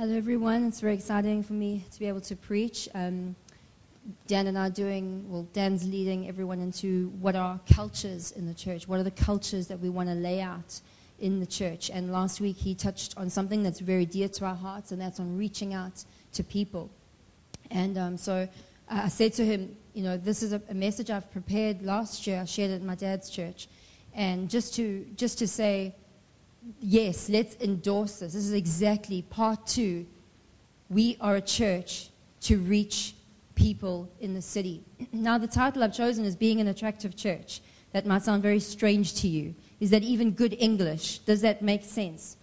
Hello, everyone. It's very exciting for me to be able to preach. Um, Dan and I are doing, well, Dan's leading everyone into what are cultures in the church. What are the cultures that we want to lay out in the church? And last week he touched on something that's very dear to our hearts, and that's on reaching out to people. And um, so I said to him, you know, this is a, a message I've prepared last year. I shared it in my dad's church. And just to, just to say, yes, let's endorse this. This is exactly part two. We are a church to reach people in the city. Now, the title I've chosen is Being an Attractive Church. That might sound very strange to you. Is that even good English? Does that make sense?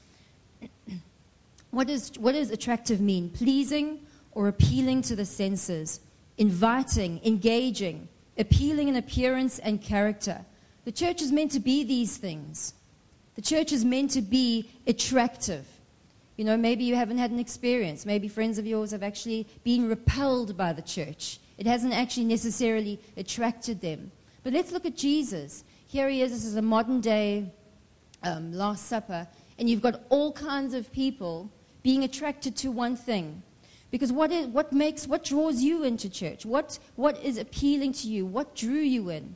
what, is, what does attractive mean? Pleasing or appealing to the senses, inviting, engaging, appealing in appearance and character. The church is meant to be these things. The church is meant to be attractive. You know, maybe you haven't had an experience. Maybe friends of yours have actually been repelled by the church. It hasn't actually necessarily attracted them. But let's look at Jesus. Here he is. This is a modern day um, Last Supper. And you've got all kinds of people being attracted to one thing. Because what, is, what makes, what draws you into church? What, what is appealing to you? What drew you in?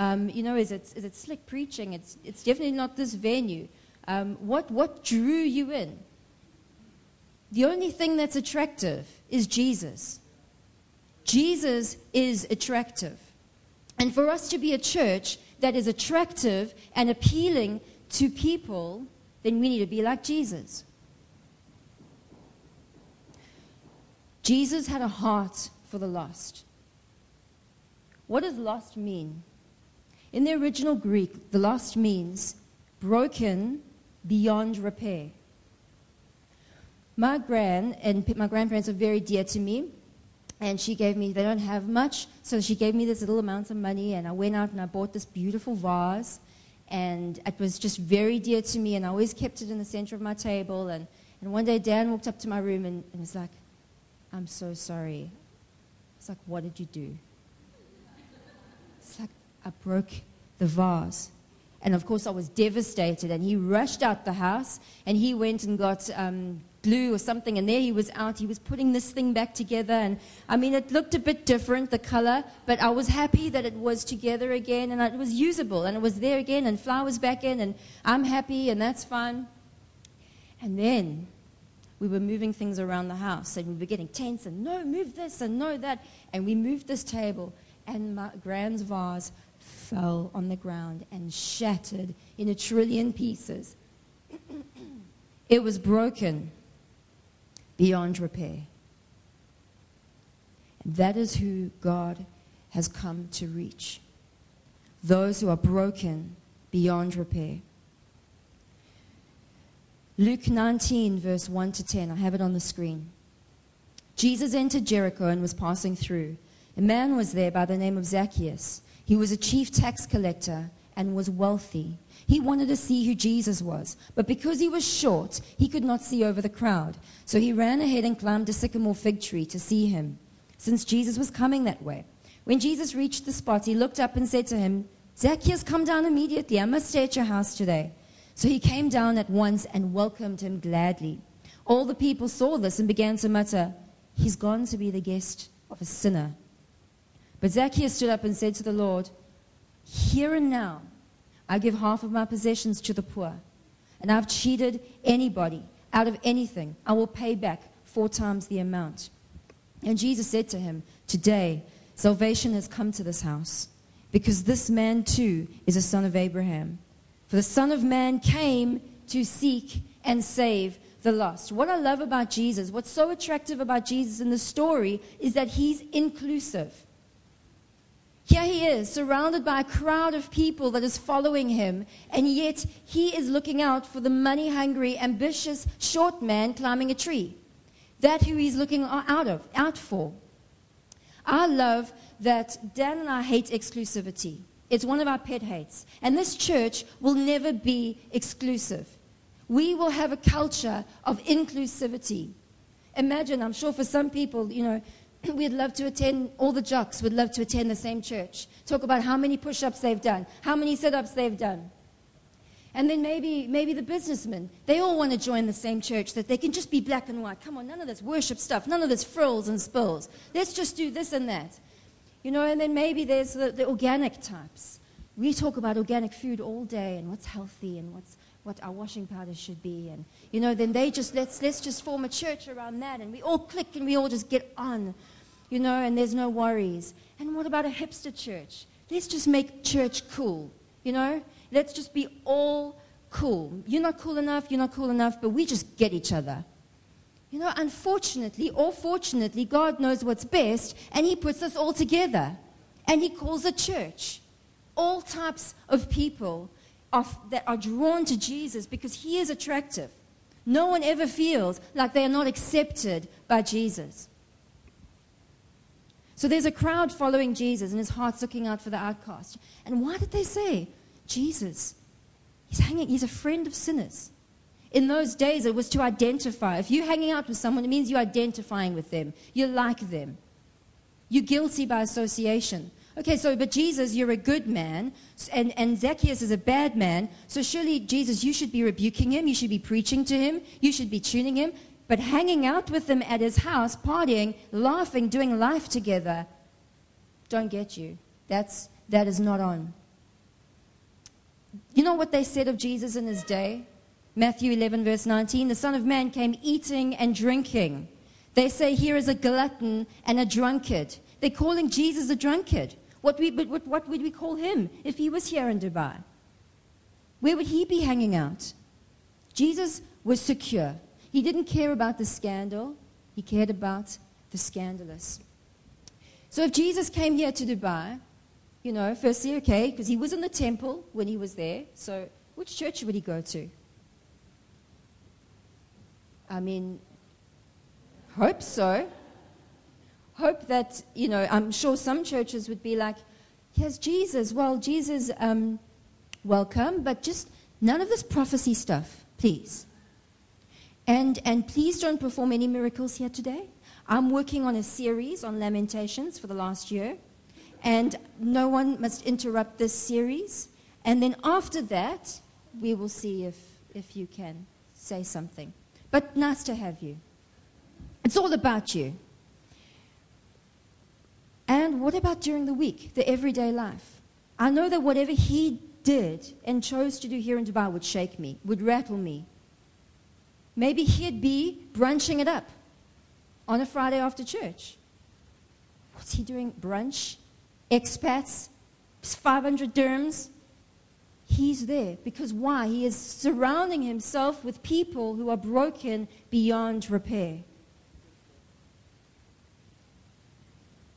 Um, you know, is it, is it slick preaching? It's, it's definitely not this venue. Um, what, what drew you in? The only thing that's attractive is Jesus. Jesus is attractive. And for us to be a church that is attractive and appealing to people, then we need to be like Jesus. Jesus had a heart for the lost. What does lost mean? In the original Greek, the lost means broken beyond repair. My gran and my grandparents are very dear to me, and she gave me, they don't have much, so she gave me this little amount of money, and I went out and I bought this beautiful vase, and it was just very dear to me, and I always kept it in the center of my table. And, and one day Dan walked up to my room and, and was like, I'm so sorry. It's like, what did you do? I broke the vase. And of course, I was devastated. And he rushed out the house and he went and got um, glue or something. And there he was out. He was putting this thing back together. And I mean, it looked a bit different, the color, but I was happy that it was together again and it was usable and it was there again and flowers back in. And I'm happy and that's fine. And then we were moving things around the house and we were getting tense and no, move this and no, that. And we moved this table and my grand's vase fell on the ground and shattered in a trillion pieces. it was broken beyond repair. And that is who God has come to reach those who are broken beyond repair. Luke 19, verse 1 to 10. I have it on the screen. Jesus entered Jericho and was passing through. A man was there by the name of Zacchaeus. He was a chief tax collector and was wealthy. He wanted to see who Jesus was, but because he was short, he could not see over the crowd. So he ran ahead and climbed a sycamore fig tree to see him, since Jesus was coming that way. When Jesus reached the spot, he looked up and said to him, Zacchaeus, come down immediately. I must stay at your house today. So he came down at once and welcomed him gladly. All the people saw this and began to mutter, He's gone to be the guest of a sinner. But Zacchaeus stood up and said to the Lord, Here and now, I give half of my possessions to the poor, and I've cheated anybody out of anything. I will pay back four times the amount. And Jesus said to him, Today, salvation has come to this house, because this man too is a son of Abraham. For the Son of Man came to seek and save the lost. What I love about Jesus, what's so attractive about Jesus in the story, is that he's inclusive. Here he is, surrounded by a crowd of people that is following him, and yet he is looking out for the money hungry, ambitious, short man climbing a tree. That who he's looking out of, out for. I love that Dan and I hate exclusivity. It's one of our pet hates. And this church will never be exclusive. We will have a culture of inclusivity. Imagine, I'm sure for some people, you know, we'd love to attend, all the jocks would love to attend the same church. Talk about how many push ups they've done, how many sit ups they've done. And then maybe, maybe the businessmen, they all want to join the same church that they can just be black and white. Come on, none of this worship stuff, none of this frills and spills. Let's just do this and that. You know, and then maybe there's the, the organic types. We talk about organic food all day and what's healthy and what's, what our washing powder should be. And, you know, then they just, let's, let's just form a church around that and we all click and we all just get on, you know, and there's no worries. And what about a hipster church? Let's just make church cool, you know? Let's just be all cool. You're not cool enough, you're not cool enough, but we just get each other. You know, unfortunately or fortunately, God knows what's best, and He puts us all together. And He calls a church. All types of people are, that are drawn to Jesus because He is attractive. No one ever feels like they are not accepted by Jesus. So there's a crowd following Jesus, and his heart's looking out for the outcast. And why did they say, Jesus, he's, hanging, he's a friend of sinners? In those days, it was to identify. If you're hanging out with someone, it means you're identifying with them. You're like them. You're guilty by association. Okay, so, but Jesus, you're a good man, and, and Zacchaeus is a bad man. So, surely, Jesus, you should be rebuking him. You should be preaching to him. You should be tuning him. But hanging out with him at his house, partying, laughing, doing life together, don't get you. That's, that is not on. You know what they said of Jesus in his day? Matthew 11, verse 19 The Son of Man came eating and drinking. They say here is a glutton and a drunkard. They're calling Jesus a drunkard. What, we, what, what would we call him if he was here in Dubai? Where would he be hanging out? Jesus was secure. He didn't care about the scandal, he cared about the scandalous. So if Jesus came here to Dubai, you know, firstly, okay, because he was in the temple when he was there, so which church would he go to? I mean, hope so. Hope that, you know, I'm sure some churches would be like, here's Jesus. Well, Jesus, um, welcome, but just none of this prophecy stuff, please. And, and please don't perform any miracles here today. I'm working on a series on Lamentations for the last year, and no one must interrupt this series. And then after that, we will see if, if you can say something. But nice to have you. It's all about you. And what about during the week, the everyday life? I know that whatever he did and chose to do here in Dubai would shake me, would rattle me. Maybe he'd be brunching it up on a Friday after church. What's he doing? Brunch? Expats? 500 dirhams? He's there. Because why? He is surrounding himself with people who are broken beyond repair.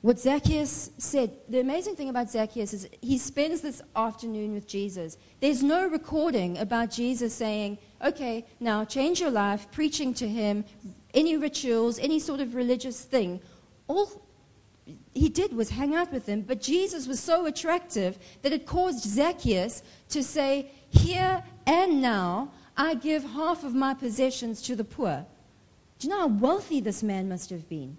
What Zacchaeus said, the amazing thing about Zacchaeus is he spends this afternoon with Jesus. There's no recording about Jesus saying, okay, now change your life, preaching to him, any rituals, any sort of religious thing. All he did was hang out with him, but Jesus was so attractive that it caused Zacchaeus to say, Here and now, I give half of my possessions to the poor. Do you know how wealthy this man must have been?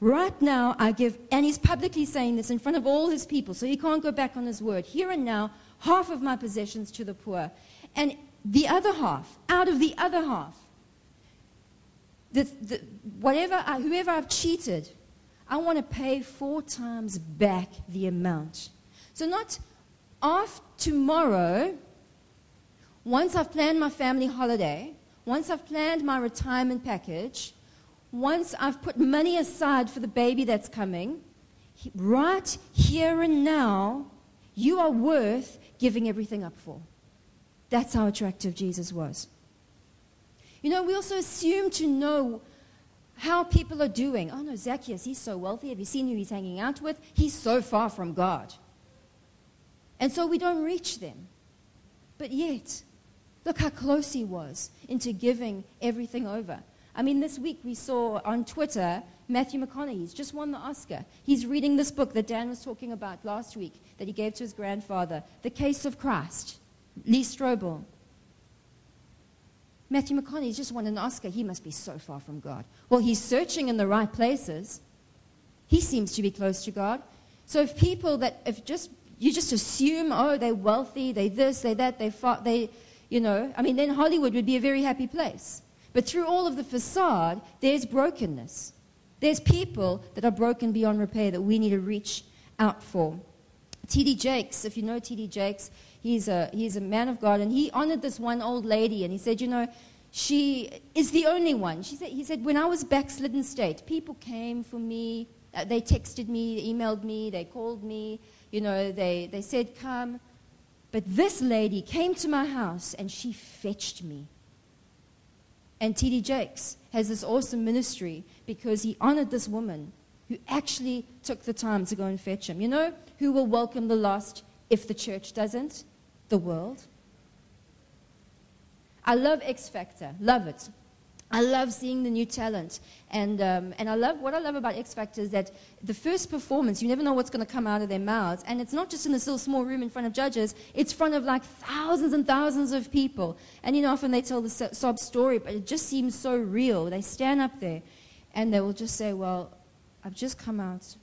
Right now, I give, and he's publicly saying this in front of all his people, so he can't go back on his word. Here and now, half of my possessions to the poor. And the other half, out of the other half, the, the, whatever I, whoever I've cheated, I want to pay four times back the amount. So, not off tomorrow, once I've planned my family holiday, once I've planned my retirement package, once I've put money aside for the baby that's coming, right here and now, you are worth giving everything up for. That's how attractive Jesus was. You know, we also assume to know how people are doing. Oh no, Zacchaeus, he's so wealthy. Have you seen who he's hanging out with? He's so far from God. And so we don't reach them. But yet, look how close he was into giving everything over. I mean, this week we saw on Twitter Matthew McConaughey's just won the Oscar. He's reading this book that Dan was talking about last week that he gave to his grandfather, The Case of Christ, Lee Strobel. Matthew McConaughey's just won an Oscar. He must be so far from God. Well, he's searching in the right places. He seems to be close to God. So if people that, if just, you just assume, oh, they're wealthy, they this, they that, they, far, they, you know, I mean, then Hollywood would be a very happy place. But through all of the facade, there's brokenness. There's people that are broken beyond repair that we need to reach out for. T.D. Jakes, if you know T.D. Jakes, he's a, he's a man of God, and he honored this one old lady, and he said, You know, she is the only one. She said, he said, When I was backslidden state, people came for me, uh, they texted me, emailed me, they called me, you know, they, they said, Come. But this lady came to my house and she fetched me. And T.D. Jakes has this awesome ministry because he honored this woman who actually took the time to go and fetch him. You know who will welcome the lost if the church doesn't? The world. I love X Factor, love it. I love seeing the new talent. And, um, and I love, what I love about X Factor is that the first performance, you never know what's going to come out of their mouths. And it's not just in this little small room in front of judges, it's in front of like thousands and thousands of people. And you know, often they tell the sob story, but it just seems so real. They stand up there and they will just say, Well, I've just come out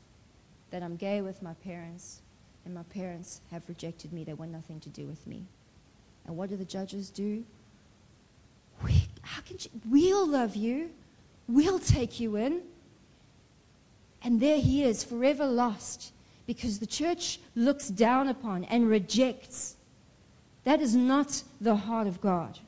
that I'm gay with my parents, and my parents have rejected me. They want nothing to do with me. And what do the judges do? We, how can we'll love you. We'll take you in. And there he is, forever lost, because the church looks down upon and rejects. That is not the heart of God.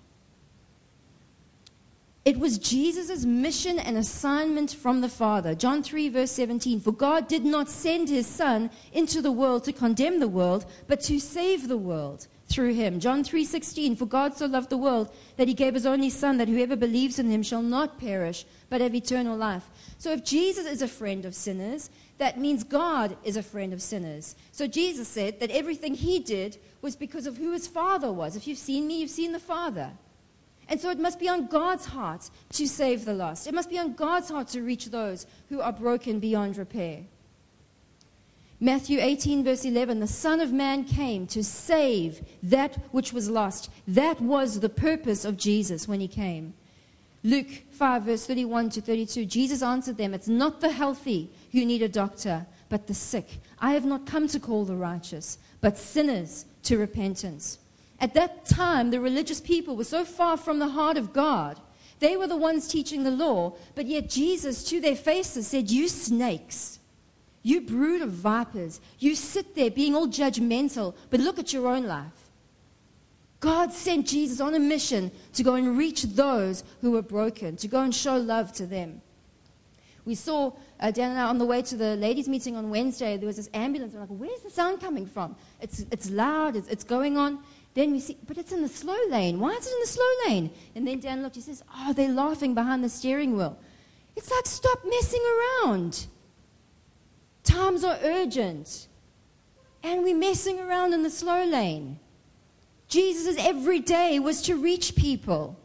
It was Jesus' mission and assignment from the Father. John 3, verse 17. For God did not send his Son into the world to condemn the world, but to save the world through him. John 3:16 For God so loved the world that he gave his only son that whoever believes in him shall not perish but have eternal life. So if Jesus is a friend of sinners, that means God is a friend of sinners. So Jesus said that everything he did was because of who his father was. If you've seen me, you've seen the Father. And so it must be on God's heart to save the lost. It must be on God's heart to reach those who are broken beyond repair. Matthew 18, verse 11 the Son of Man came to save that which was lost. That was the purpose of Jesus when he came. Luke 5, verse 31 to 32 Jesus answered them, It's not the healthy who need a doctor, but the sick. I have not come to call the righteous, but sinners to repentance. At that time, the religious people were so far from the heart of God. They were the ones teaching the law, but yet Jesus, to their faces, said, You snakes. You brood of vipers. You sit there being all judgmental, but look at your own life. God sent Jesus on a mission to go and reach those who were broken, to go and show love to them. We saw uh, Dan and I on the way to the ladies' meeting on Wednesday, there was this ambulance. We're like, where's the sound coming from? It's, it's loud, it's, it's going on. Then we see, but it's in the slow lane. Why is it in the slow lane? And then Dan looked, he says, oh, they're laughing behind the steering wheel. It's like, stop messing around. Times are urgent. And we're messing around in the slow lane. Jesus' every day was to reach people,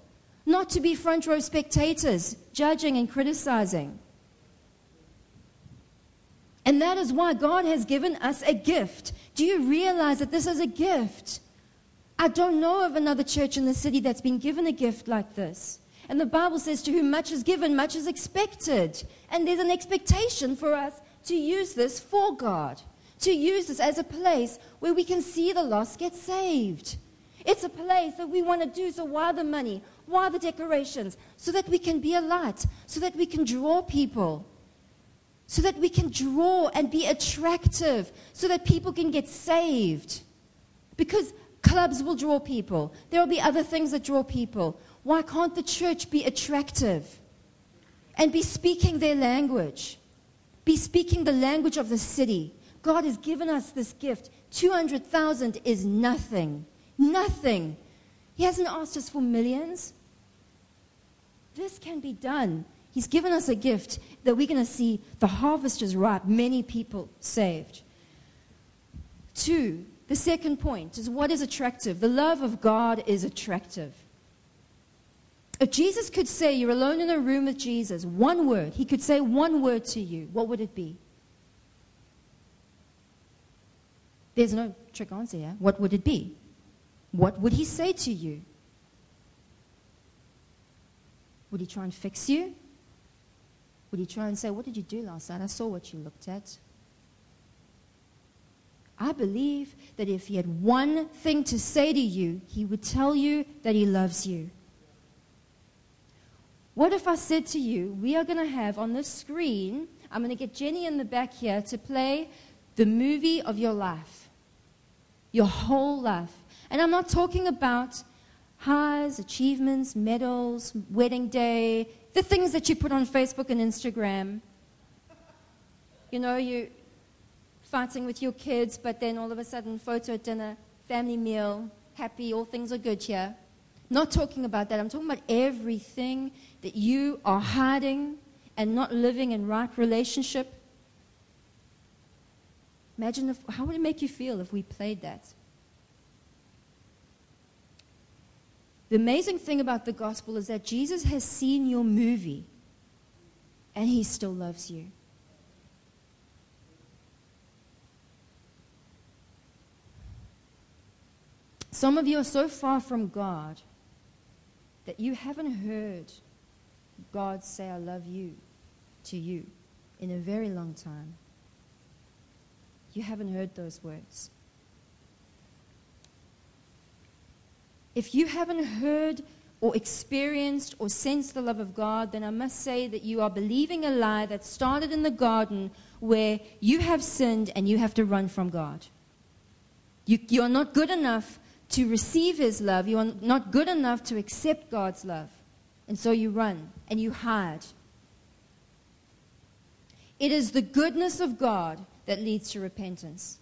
not to be front row spectators, judging and criticizing. And that is why God has given us a gift. Do you realize that this is a gift? I don't know of another church in the city that's been given a gift like this. And the Bible says, To whom much is given, much is expected. And there's an expectation for us to use this for God, to use this as a place where we can see the lost get saved. It's a place that we want to do. So, why the money? Why the decorations? So that we can be a light, so that we can draw people, so that we can draw and be attractive, so that people can get saved. Because clubs will draw people, there will be other things that draw people. Why can't the church be attractive and be speaking their language? Be speaking the language of the city. God has given us this gift. 200,000 is nothing. Nothing. He hasn't asked us for millions. This can be done. He's given us a gift that we're going to see the harvest is ripe, many people saved. Two, the second point is what is attractive? The love of God is attractive. If Jesus could say, You're alone in a room with Jesus, one word, he could say one word to you, what would it be? There's no trick answer here. What would it be? What would he say to you? Would he try and fix you? Would he try and say, What did you do last night? I saw what you looked at. I believe that if he had one thing to say to you, he would tell you that he loves you. What if I said to you, we are going to have on the screen, I'm going to get Jenny in the back here to play the movie of your life, your whole life. And I'm not talking about highs, achievements, medals, wedding day, the things that you put on Facebook and Instagram. You know, you fighting with your kids, but then all of a sudden, photo at dinner, family meal, happy, all things are good here. Not talking about that. I'm talking about everything that you are hiding and not living in right relationship. Imagine if, how would it make you feel if we played that? The amazing thing about the gospel is that Jesus has seen your movie and he still loves you. Some of you are so far from God that you haven't heard God say, I love you to you in a very long time. You haven't heard those words. If you haven't heard or experienced or sensed the love of God, then I must say that you are believing a lie that started in the garden where you have sinned and you have to run from God. You, you are not good enough to receive His love. You are not good enough to accept God's love. And so you run and you hide. It is the goodness of God that leads to repentance.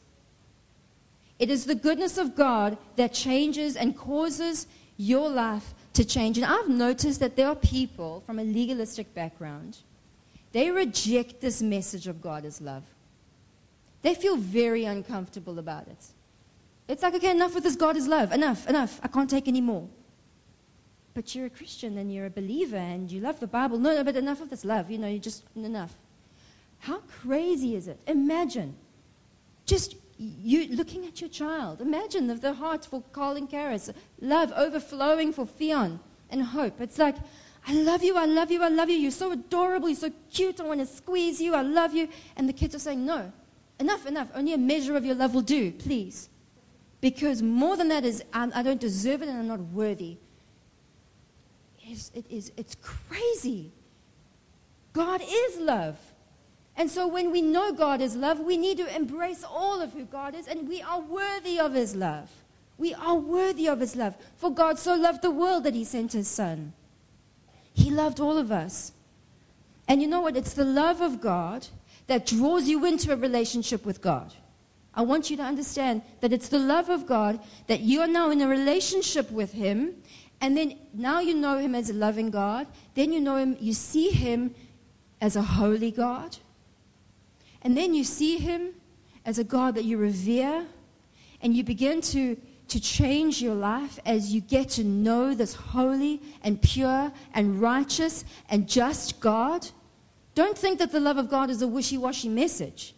It is the goodness of God that changes and causes your life to change. And I've noticed that there are people from a legalistic background, they reject this message of God as love. They feel very uncomfortable about it. It's like, okay, enough with this God is love. Enough, enough. I can't take any more. But you're a Christian and you're a believer and you love the Bible. No, no, but enough of this love. You know, you just, enough. How crazy is it? Imagine just you looking at your child. Imagine the, the heart for Colin Karras, love overflowing for Fion and hope. It's like, I love you, I love you, I love you. You're so adorable, you're so cute, I want to squeeze you, I love you. And the kids are saying, No, enough, enough. Only a measure of your love will do, please. Because more than that is, I, I don't deserve it and I'm not worthy. It is, it is, it's crazy. God is love. And so when we know God is love, we need to embrace all of who God is, and we are worthy of his love. We are worthy of his love. For God so loved the world that he sent his son. He loved all of us. And you know what? It's the love of God that draws you into a relationship with God. I want you to understand that it's the love of God that you are now in a relationship with Him, and then now you know Him as a loving God. Then you know Him, you see Him as a holy God. And then you see him as a God that you revere, and you begin to, to change your life as you get to know this holy and pure and righteous and just God. Don't think that the love of God is a wishy washy message.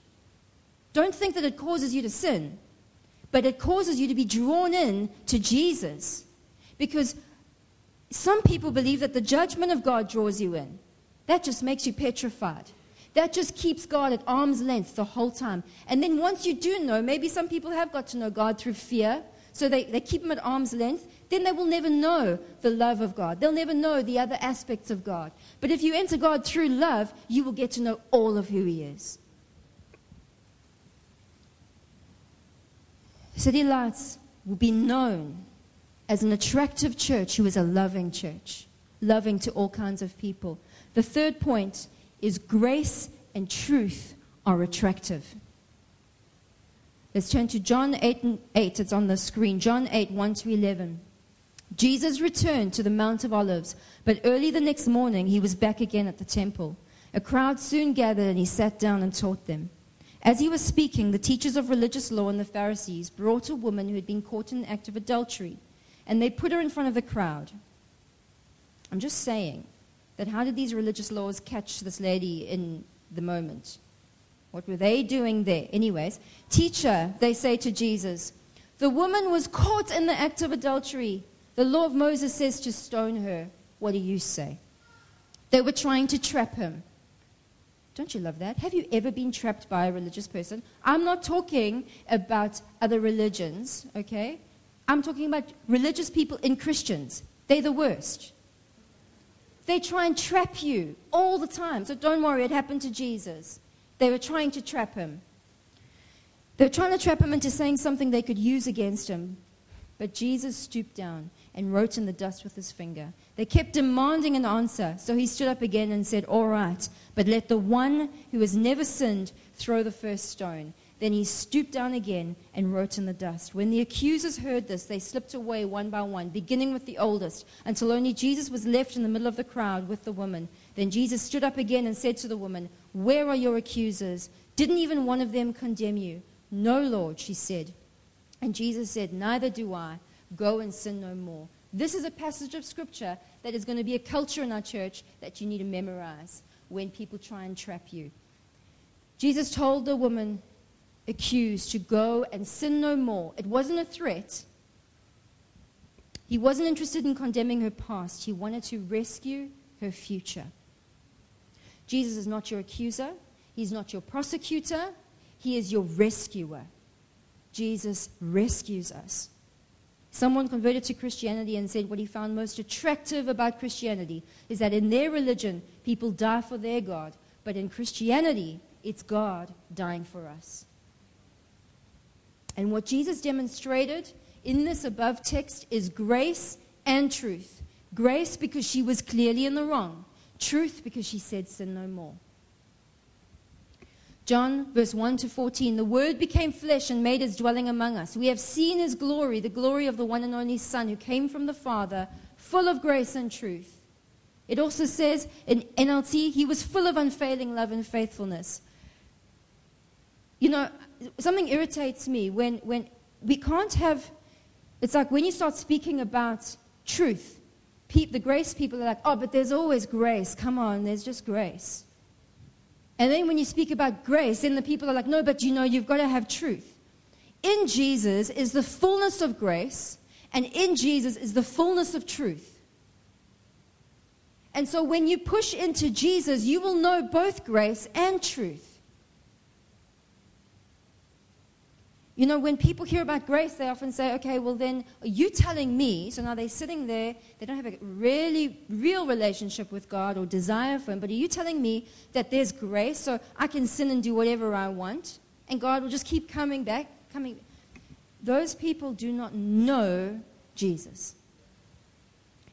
Don't think that it causes you to sin, but it causes you to be drawn in to Jesus. Because some people believe that the judgment of God draws you in. That just makes you petrified. That just keeps God at arm's length the whole time. And then once you do know, maybe some people have got to know God through fear, so they, they keep him at arm's length, then they will never know the love of God. They'll never know the other aspects of God. But if you enter God through love, you will get to know all of who He is. City Lights will be known as an attractive church who is a loving church, loving to all kinds of people. The third point is grace and truth are attractive. Let's turn to John 8, 8. It's on the screen. John 8, 1 to 11. Jesus returned to the Mount of Olives, but early the next morning he was back again at the temple. A crowd soon gathered and he sat down and taught them. As he was speaking, the teachers of religious law and the Pharisees brought a woman who had been caught in an act of adultery, and they put her in front of the crowd. I'm just saying, that how did these religious laws catch this lady in the moment? What were they doing there? Anyways, teacher, they say to Jesus, the woman was caught in the act of adultery. The law of Moses says to stone her. What do you say? They were trying to trap him. Don't you love that? Have you ever been trapped by a religious person? I'm not talking about other religions, okay? I'm talking about religious people in Christians. They're the worst. They try and trap you all the time. So don't worry, it happened to Jesus. They were trying to trap him. They were trying to trap him into saying something they could use against him. But Jesus stooped down and wrote in the dust with his finger. They kept demanding an answer, so he stood up again and said, All right, but let the one who has never sinned throw the first stone. Then he stooped down again and wrote in the dust. When the accusers heard this, they slipped away one by one, beginning with the oldest, until only Jesus was left in the middle of the crowd with the woman. Then Jesus stood up again and said to the woman, Where are your accusers? Didn't even one of them condemn you? No, Lord, she said. And Jesus said, Neither do I. Go and sin no more. This is a passage of scripture that is going to be a culture in our church that you need to memorize when people try and trap you. Jesus told the woman accused to go and sin no more. It wasn't a threat. He wasn't interested in condemning her past, he wanted to rescue her future. Jesus is not your accuser, he's not your prosecutor, he is your rescuer. Jesus rescues us. Someone converted to Christianity and said what he found most attractive about Christianity is that in their religion, people die for their God, but in Christianity, it's God dying for us. And what Jesus demonstrated in this above text is grace and truth. Grace because she was clearly in the wrong, truth because she said, Sin no more. John, verse 1 to 14 The Word became flesh and made his dwelling among us. We have seen his glory, the glory of the one and only Son who came from the Father, full of grace and truth. It also says in NLT, he was full of unfailing love and faithfulness. You know, something irritates me when, when we can't have, it's like when you start speaking about truth, the grace people are like, oh, but there's always grace. Come on, there's just grace. And then when you speak about grace, then the people are like, no, but you know, you've got to have truth. In Jesus is the fullness of grace, and in Jesus is the fullness of truth. And so when you push into Jesus, you will know both grace and truth. You know, when people hear about grace, they often say, okay, well, then are you telling me? So now they're sitting there, they don't have a really real relationship with God or desire for Him, but are you telling me that there's grace so I can sin and do whatever I want? And God will just keep coming back, coming. Those people do not know Jesus.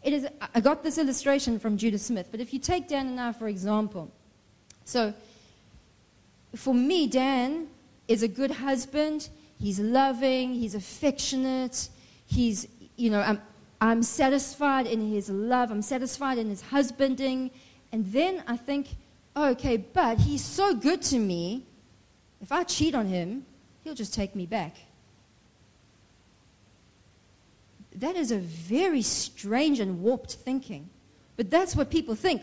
It is, I got this illustration from Judah Smith, but if you take Dan and I, for example, so for me, Dan is a good husband He's loving, he's affectionate, he's, you know, I'm, I'm satisfied in his love, I'm satisfied in his husbanding. And then I think, oh, okay, but he's so good to me. If I cheat on him, he'll just take me back. That is a very strange and warped thinking. But that's what people think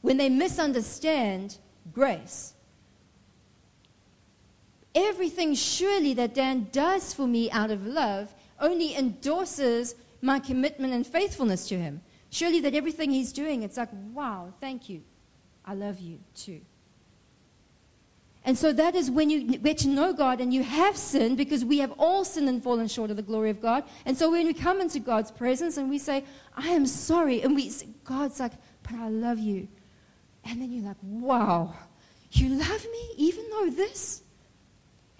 when they misunderstand grace everything surely that Dan does for me out of love only endorses my commitment and faithfulness to him. Surely that everything he's doing, it's like, wow, thank you. I love you too. And so that is when you get to know God and you have sinned because we have all sinned and fallen short of the glory of God. And so when we come into God's presence and we say, I am sorry, and we God's like, but I love you. And then you're like, wow, you love me even though this?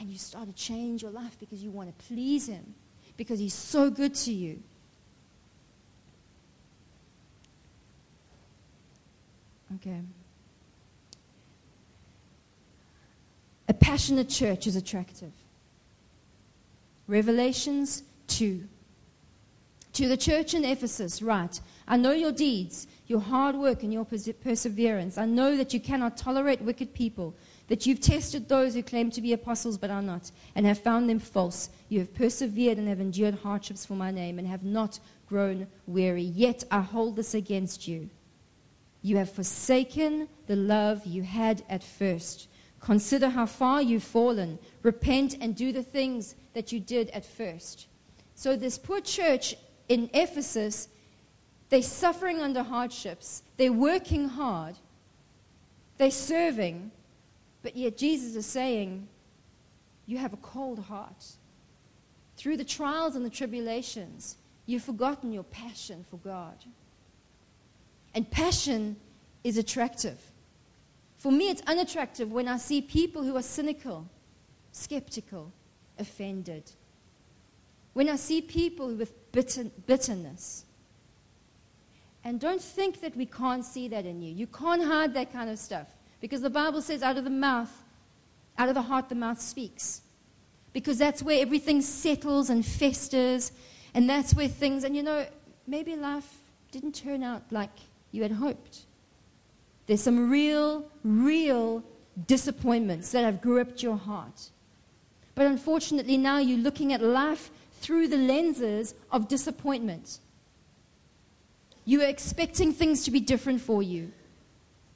And you start to change your life because you want to please Him, because He's so good to you. Okay. A passionate church is attractive. Revelations 2. To the church in Ephesus, write I know your deeds, your hard work, and your perseverance. I know that you cannot tolerate wicked people that you've tested those who claim to be apostles but are not, and have found them false. You have persevered and have endured hardships for my name, and have not grown weary. Yet I hold this against you. You have forsaken the love you had at first. Consider how far you've fallen. Repent and do the things that you did at first. So, this poor church in Ephesus, they're suffering under hardships, they're working hard They're serving, but yet Jesus is saying, You have a cold heart. Through the trials and the tribulations, you've forgotten your passion for God. And passion is attractive. For me, it's unattractive when I see people who are cynical, skeptical, offended. When I see people with bitter, bitterness. And don't think that we can't see that in you. You can't hide that kind of stuff. Because the Bible says, out of the mouth, out of the heart, the mouth speaks. Because that's where everything settles and festers. And that's where things, and you know, maybe life didn't turn out like you had hoped. There's some real, real disappointments that have gripped your heart. But unfortunately, now you're looking at life through the lenses of disappointment. You are expecting things to be different for you.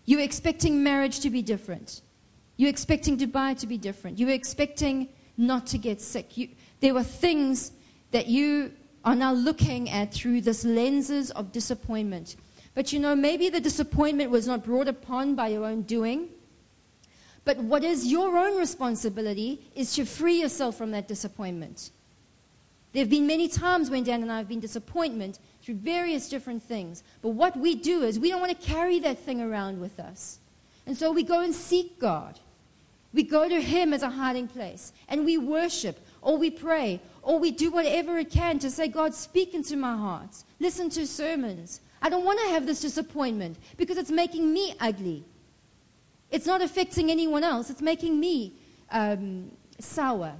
You're expecting marriage to be different. You're expecting Dubai to be different. You're expecting not to get sick. You, there were things that you are now looking at through this lenses of disappointment. But you know, maybe the disappointment was not brought upon by your own doing. But what is your own responsibility is to free yourself from that disappointment. There have been many times when Dan and I have been disappointment through various different things. But what we do is we don't want to carry that thing around with us. And so we go and seek God. We go to Him as a hiding place. And we worship, or we pray, or we do whatever it can to say, God, speak into my heart. Listen to sermons. I don't want to have this disappointment because it's making me ugly. It's not affecting anyone else, it's making me um, sour.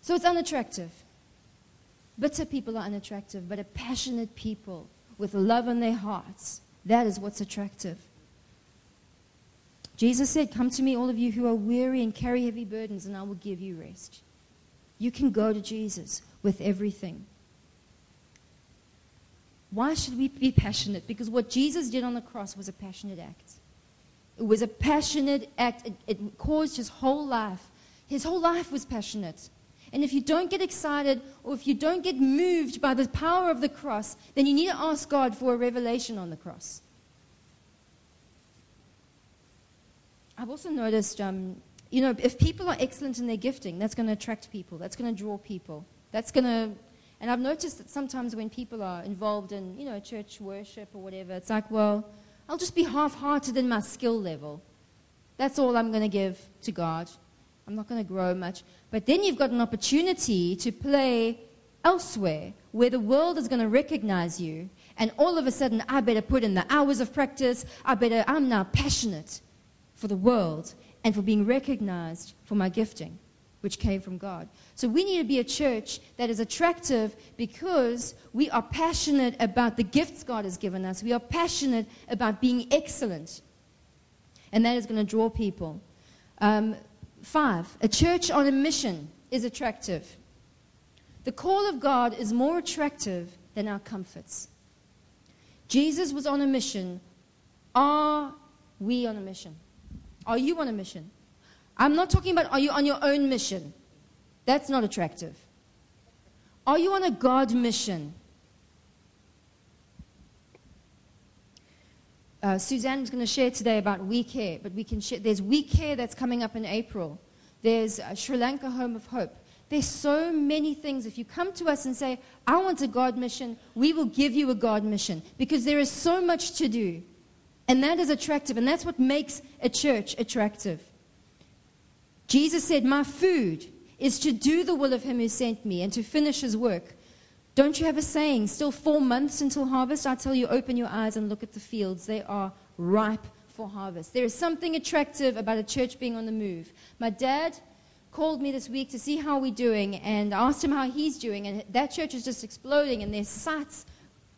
So it's unattractive. Bitter people are unattractive, but a passionate people with love in their hearts, that is what's attractive. Jesus said, Come to me, all of you who are weary and carry heavy burdens, and I will give you rest. You can go to Jesus with everything. Why should we be passionate? Because what Jesus did on the cross was a passionate act. It was a passionate act. It, it, caused his whole life. His whole life was passionate. And if you don't get excited or if you don't get moved by the power of the cross, then you need to ask God for a revelation on the cross. I've also noticed, um, you know, if people are excellent in their gifting, that's going to attract people, that's going to draw people, that's going to and I've noticed that sometimes when people are involved in, you know, church worship or whatever, it's like, well, I'll just be half hearted in my skill level. That's all I'm going to give to God. I'm not going to grow much. But then you've got an opportunity to play elsewhere where the world is going to recognize you. And all of a sudden, I better put in the hours of practice. I better, I'm now passionate for the world and for being recognized for my gifting which came from God. So we need to be a church that is attractive because we are passionate about the gifts God has given us. We are passionate about being excellent. And that is going to draw people. Um, five, a church on a mission is attractive. The call of God is more attractive than our comforts. Jesus was on a mission. Are we on a mission? Are you on a mission? I'm not talking about are you on your own mission? That's not attractive. Are you on a God mission? Uh, Suzanne is going to share today about We Care, but we can share. There's We Care that's coming up in April. There's Sri Lanka Home of Hope. There's so many things. If you come to us and say, I want a God mission, we will give you a God mission because there is so much to do. And that is attractive, and that's what makes a church attractive. Jesus said, My food is to do the will of him who sent me and to finish his work. Don't you have a saying, still four months until harvest? I tell you, open your eyes and look at the fields. They are ripe for harvest. There is something attractive about a church being on the move. My dad called me this week to see how we're doing and asked him how he's doing. And that church is just exploding, and there's sites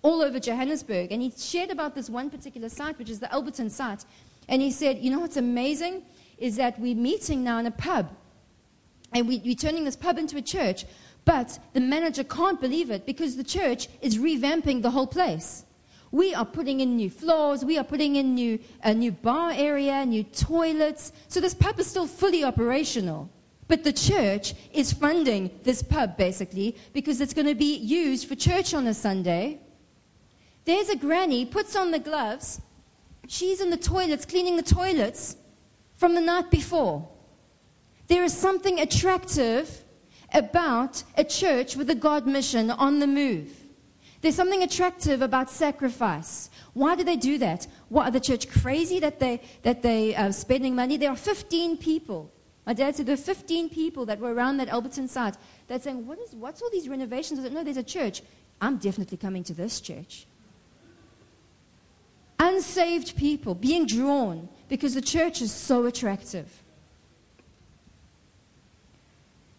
all over Johannesburg. And he shared about this one particular site, which is the Alberton site. And he said, You know what's amazing? is that we're meeting now in a pub. And we, we're turning this pub into a church. But the manager can't believe it because the church is revamping the whole place. We are putting in new floors, we are putting in new, a new bar area, new toilets. So this pub is still fully operational. But the church is funding this pub basically because it's going to be used for church on a Sunday. There's a granny, puts on the gloves, She's in the toilets, cleaning the toilets from the night before. There is something attractive about a church with a God mission on the move. There's something attractive about sacrifice. Why do they do that? What are the church crazy that they that they are spending money? There are 15 people. My dad said there are 15 people that were around that Alberton site that saying, "What is what's all these renovations?" I said, "No, there's a church. I'm definitely coming to this church." Unsaved people being drawn because the church is so attractive.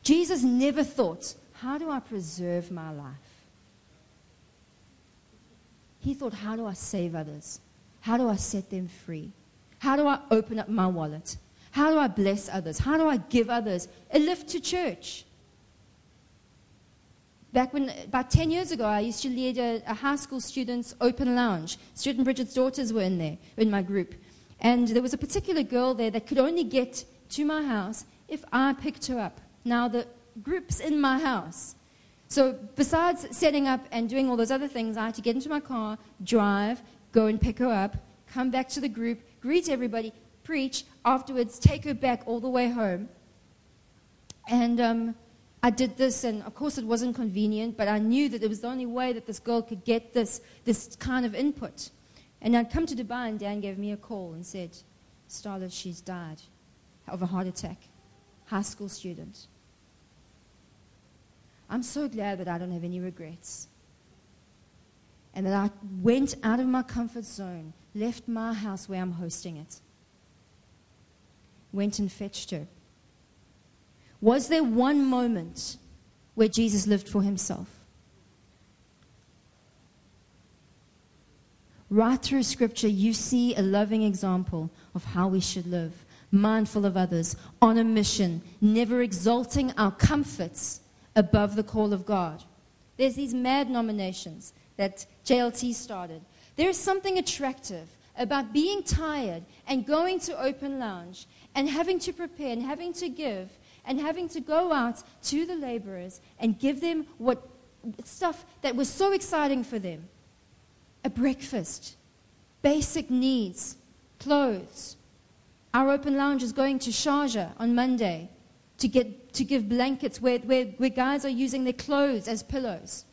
Jesus never thought, How do I preserve my life? He thought, How do I save others? How do I set them free? How do I open up my wallet? How do I bless others? How do I give others a lift to church? Back when, about 10 years ago, I used to lead a, a high school students' open lounge. And Bridget's daughters were in there, in my group. And there was a particular girl there that could only get to my house if I picked her up. Now, the group's in my house. So, besides setting up and doing all those other things, I had to get into my car, drive, go and pick her up, come back to the group, greet everybody, preach, afterwards take her back all the way home. And um, I did this, and of course it wasn't convenient, but I knew that it was the only way that this girl could get this, this kind of input. And I'd come to Dubai, and Dan gave me a call and said, Starla, she's died of a heart attack. High school student. I'm so glad that I don't have any regrets. And that I went out of my comfort zone, left my house where I'm hosting it, went and fetched her. Was there one moment where Jesus lived for himself? Right through Scripture, you see a loving example of how we should live, mindful of others, on a mission, never exalting our comforts above the call of God. There's these mad nominations that JLT started. There's something attractive about being tired and going to open lounge and having to prepare and having to give and having to go out to the laborers and give them what stuff that was so exciting for them a breakfast basic needs clothes our open lounge is going to Sharjah on Monday to, get, to give blankets where, where, where guys are using their clothes as pillows.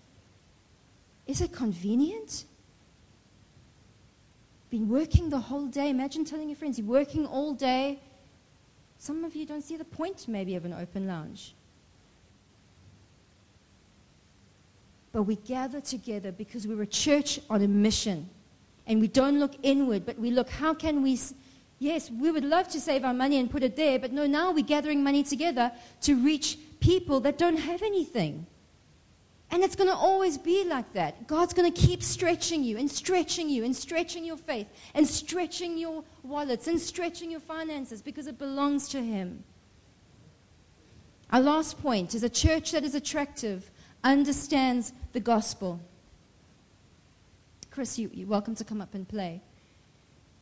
Is it convenient? Been working the whole day. Imagine telling your friends you're working all day. Some of you don't see the point, maybe, of an open lounge. But we gather together because we're a church on a mission. And we don't look inward, but we look, how can we Yes, we would love to save our money and put it there, but no, now we're gathering money together to reach people that don't have anything. And it's going to always be like that. God's going to keep stretching you and stretching you and stretching your faith and stretching your wallets and stretching your finances because it belongs to Him. Our last point is a church that is attractive understands the gospel. Chris, you, you're welcome to come up and play.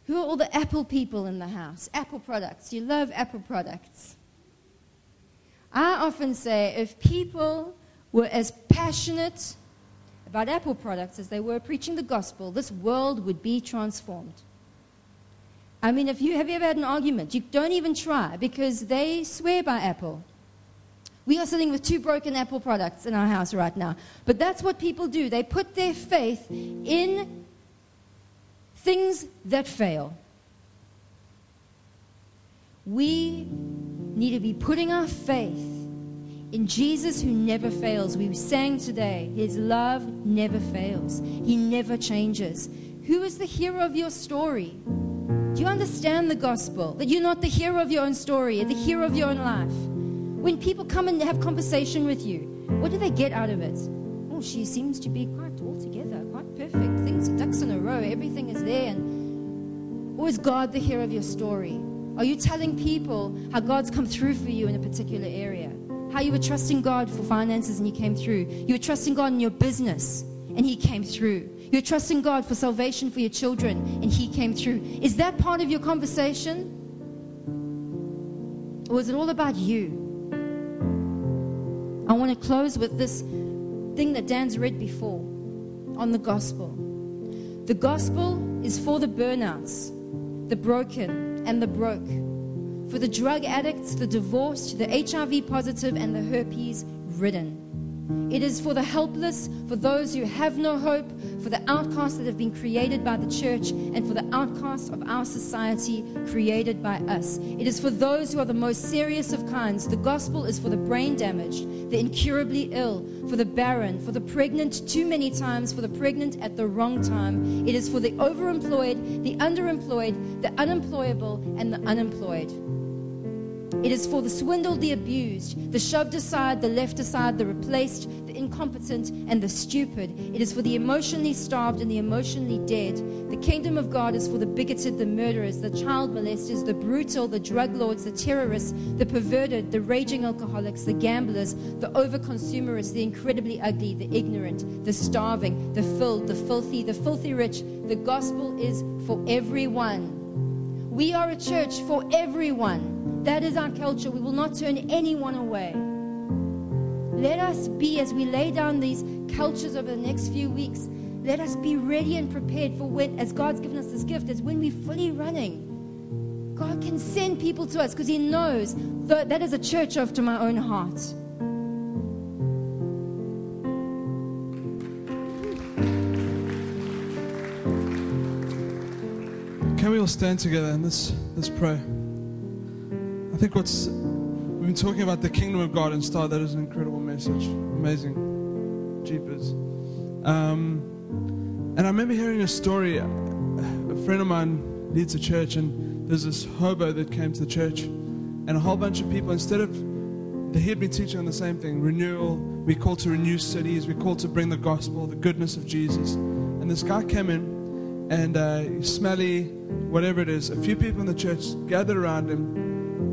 Who are all the Apple people in the house? Apple products. You love Apple products. I often say if people were as passionate about Apple products as they were preaching the gospel, this world would be transformed. I mean, if you have you ever had an argument, you don't even try because they swear by Apple. We are sitting with two broken Apple products in our house right now. But that's what people do. They put their faith in things that fail. We need to be putting our faith in Jesus who never fails. We sang today, His love never fails, He never changes. Who is the hero of your story? Do you understand the gospel? That you're not the hero of your own story, the hero of your own life. When people come and have conversation with you, what do they get out of it? Oh, she seems to be quite quite perfect. Things, ducks in a row, everything is there. And, or is God the hero of your story? Are you telling people how God's come through for you in a particular area? How you were trusting God for finances and He came through. You were trusting God in your business and He came through. You're trusting God for salvation for your children and He came through. Is that part of your conversation? Or is it all about you? I want to close with this thing that Dan's read before on the gospel. The gospel is for the burnouts. the broken, and the broke. For the drug addicts, the divorced, the HIV positive, and the herpes ridden. It is for the helpless, for those who have no hope, for the outcasts that have been created by the church, and for the outcasts of our society created by us. It is for those who are the most serious of kinds. The gospel is for the brain damaged, the incurably ill, for the barren, for the pregnant too many times, for the pregnant at the wrong time. It is for the overemployed, the underemployed, the unemployable, and the unemployed. It is for the swindled, the abused, the shoved aside, the left aside, the replaced, the incompetent, and the stupid. It is for the emotionally starved and the emotionally dead. The kingdom of God is for the bigoted, the murderers, the child molesters, the brutal, the drug lords, the terrorists, the perverted, the raging alcoholics, the gamblers, the overconsumerists, the incredibly ugly, the ignorant, the starving, the filled, the filthy, the filthy rich. The gospel is for everyone. We are a church for everyone. That is our culture. We will not turn anyone away. Let us be, as we lay down these cultures over the next few weeks, let us be ready and prepared for when, as God's given us this gift, as when we're fully running. God can send people to us because He knows that, that is a church after my own heart. Can we all stand together and let's, let's pray? I think what's we've been talking about the kingdom of God and start that is an incredible message. Amazing. Jeepers. Um, and I remember hearing a story. A friend of mine leads a church, and there's this hobo that came to the church, and a whole bunch of people, instead of he had been teaching on the same thing renewal, we call to renew cities, we call to bring the gospel, the goodness of Jesus. And this guy came in, and uh, smelly, whatever it is, a few people in the church gathered around him,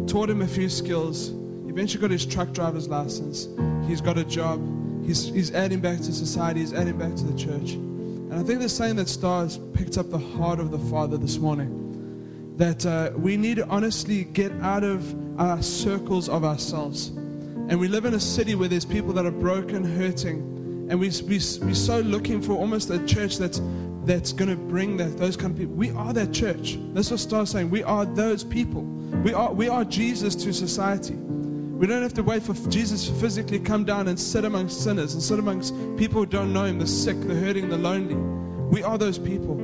taught him a few skills. Eventually got his truck driver's license. He's got a job. He's, he's adding back to society. He's adding back to the church. And I think the saying that Star's picked up the heart of the Father this morning. That uh, we need to honestly get out of our circles of ourselves. And we live in a city where there's people that are broken, hurting. And we, we, we're so looking for almost a church that's, that's going to bring that, those kind of people. We are that church. That's what Star's saying. We are those people. We are, we are Jesus to society. We don't have to wait for Jesus to physically come down and sit amongst sinners and sit amongst people who don't know Him, the sick, the hurting, the lonely. We are those people.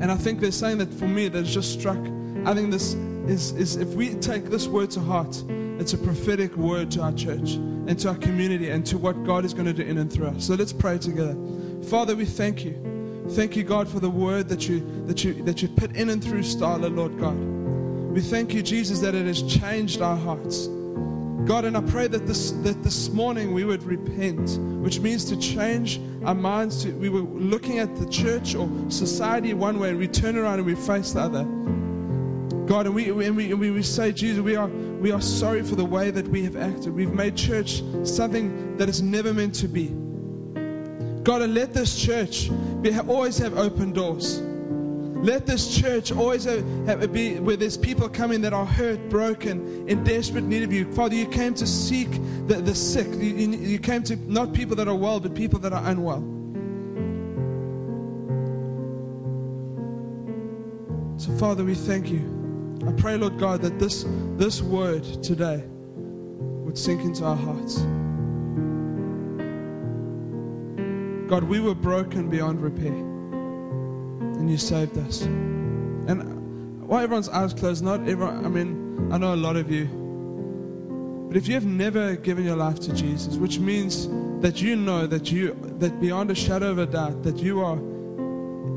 And I think they're saying that for me, that's just struck. I think this is, is if we take this word to heart, it's a prophetic word to our church and to our community and to what God is going to do in and through us. So let's pray together. Father, we thank you. Thank you, God, for the word that you that you that you put in and through Starla, Lord God. We thank you, Jesus, that it has changed our hearts. God, and I pray that this that this morning we would repent, which means to change our minds. To we were looking at the church or society one way, and we turn around and we face the other. God, and we and we, and we say, Jesus, we are we are sorry for the way that we have acted. We've made church something that is never meant to be. God, and let this church be, always have open doors. Let this church always have, have, be where there's people coming that are hurt, broken, in desperate need of you. Father, you came to seek the, the sick. You, you, you came to not people that are well, but people that are unwell. So, Father, we thank you. I pray, Lord God, that this, this word today would sink into our hearts. God, we were broken beyond repair, and you saved us. And while everyone's eyes closed, not everyone, I mean, I know a lot of you, but if you have never given your life to Jesus, which means that you know that you, that beyond a shadow of a doubt, that you are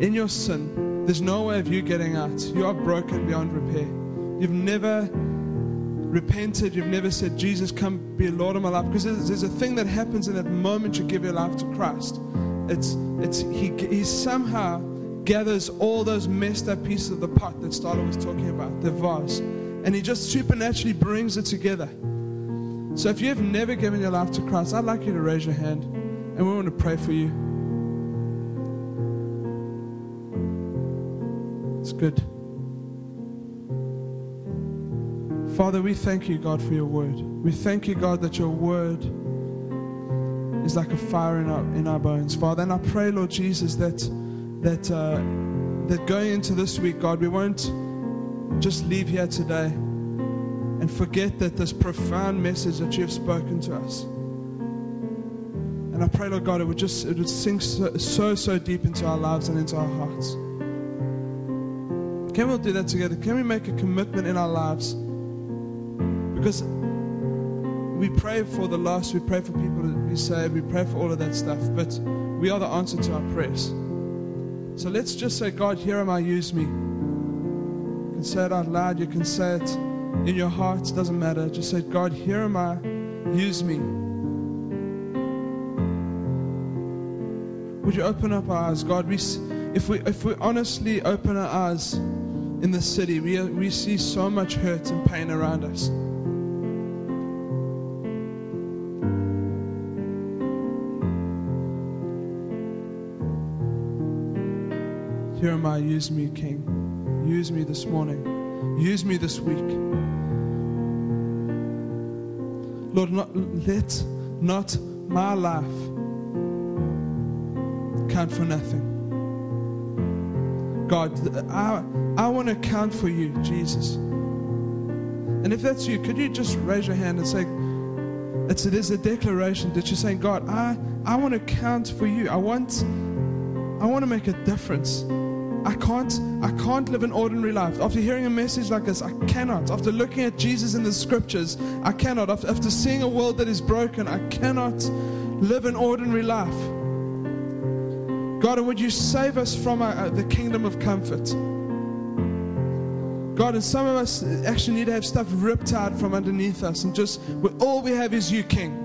in your sin, there's no way of you getting out. You are broken beyond repair. You've never repented. You've never said, Jesus, come be Lord of my life. Because there's, there's, a thing that happens in that moment you give your life to Christ. It's, it's, he, he somehow gathers all those messed up pieces of the pot that Starla was talking about, the vase, and he just supernaturally brings it together. So if you have never given your life to Christ, I'd like you to raise your hand, and we want to pray for you. It's good. Father, we thank you, God, for your word. We thank you, God, that your word is like a fire in our, in our bones, Father. And I pray, Lord Jesus, that, that, uh, that going into this week, God, we won't just leave here today and forget that this profound message that you have spoken to us. And I pray, Lord God, it would just it would sink so, so, so deep into our lives and into our hearts. Can we all do that together? Can we make a commitment in our lives? Because we pray for the lost, we pray for people to be saved, we pray for all of that stuff, but we are the answer to our prayers. So let's just say, God, here am I, use me. You can say it out loud, you can say it in your heart, it doesn't matter. Just say, God, here am I, use me. Would you open up our eyes, God? We, if we if we honestly open our eyes in the city, we we see so much hurt and pain around us. Here am I, use me, King. Use me this morning. Use me this week. Lord, not, let not my life count for nothing. God, I, I want to count for you, Jesus. And if that's you, could you just raise your hand and say, it's, it is a declaration that you're saying, God, I, I want to count for you. I want, I want to make a difference. I can't, I can't live an ordinary life. After hearing a message like this, I cannot. After looking at Jesus in the scriptures, I cannot. After, after seeing a world that is broken, I cannot live an ordinary life. God, and would you save us from our, uh, the kingdom of comfort? God, and some of us actually need to have stuff ripped out from underneath us, and just all we have is you, King.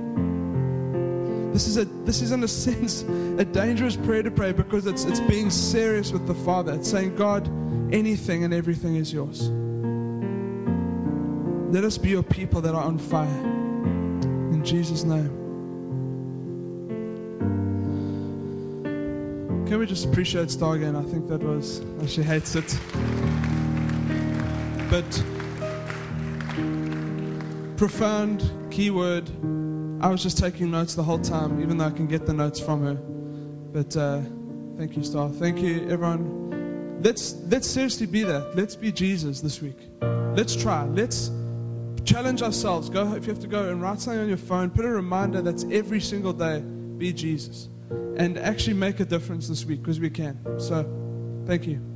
This is a this is in a sense a dangerous prayer to pray because it's it's being serious with the Father. It's saying, God, anything and everything is yours. Let us be your people that are on fire. In Jesus' name. Can we just appreciate Star again? I think that was she hates it. But profound keyword I was just taking notes the whole time, even though I can get the notes from her. But uh, thank you, Star. Thank you, everyone. Let's let's seriously be that. Let's be Jesus this week. Let's try. Let's challenge ourselves. Go if you have to go and write something on your phone. Put a reminder that's every single day. Be Jesus, and actually make a difference this week because we can. So, thank you.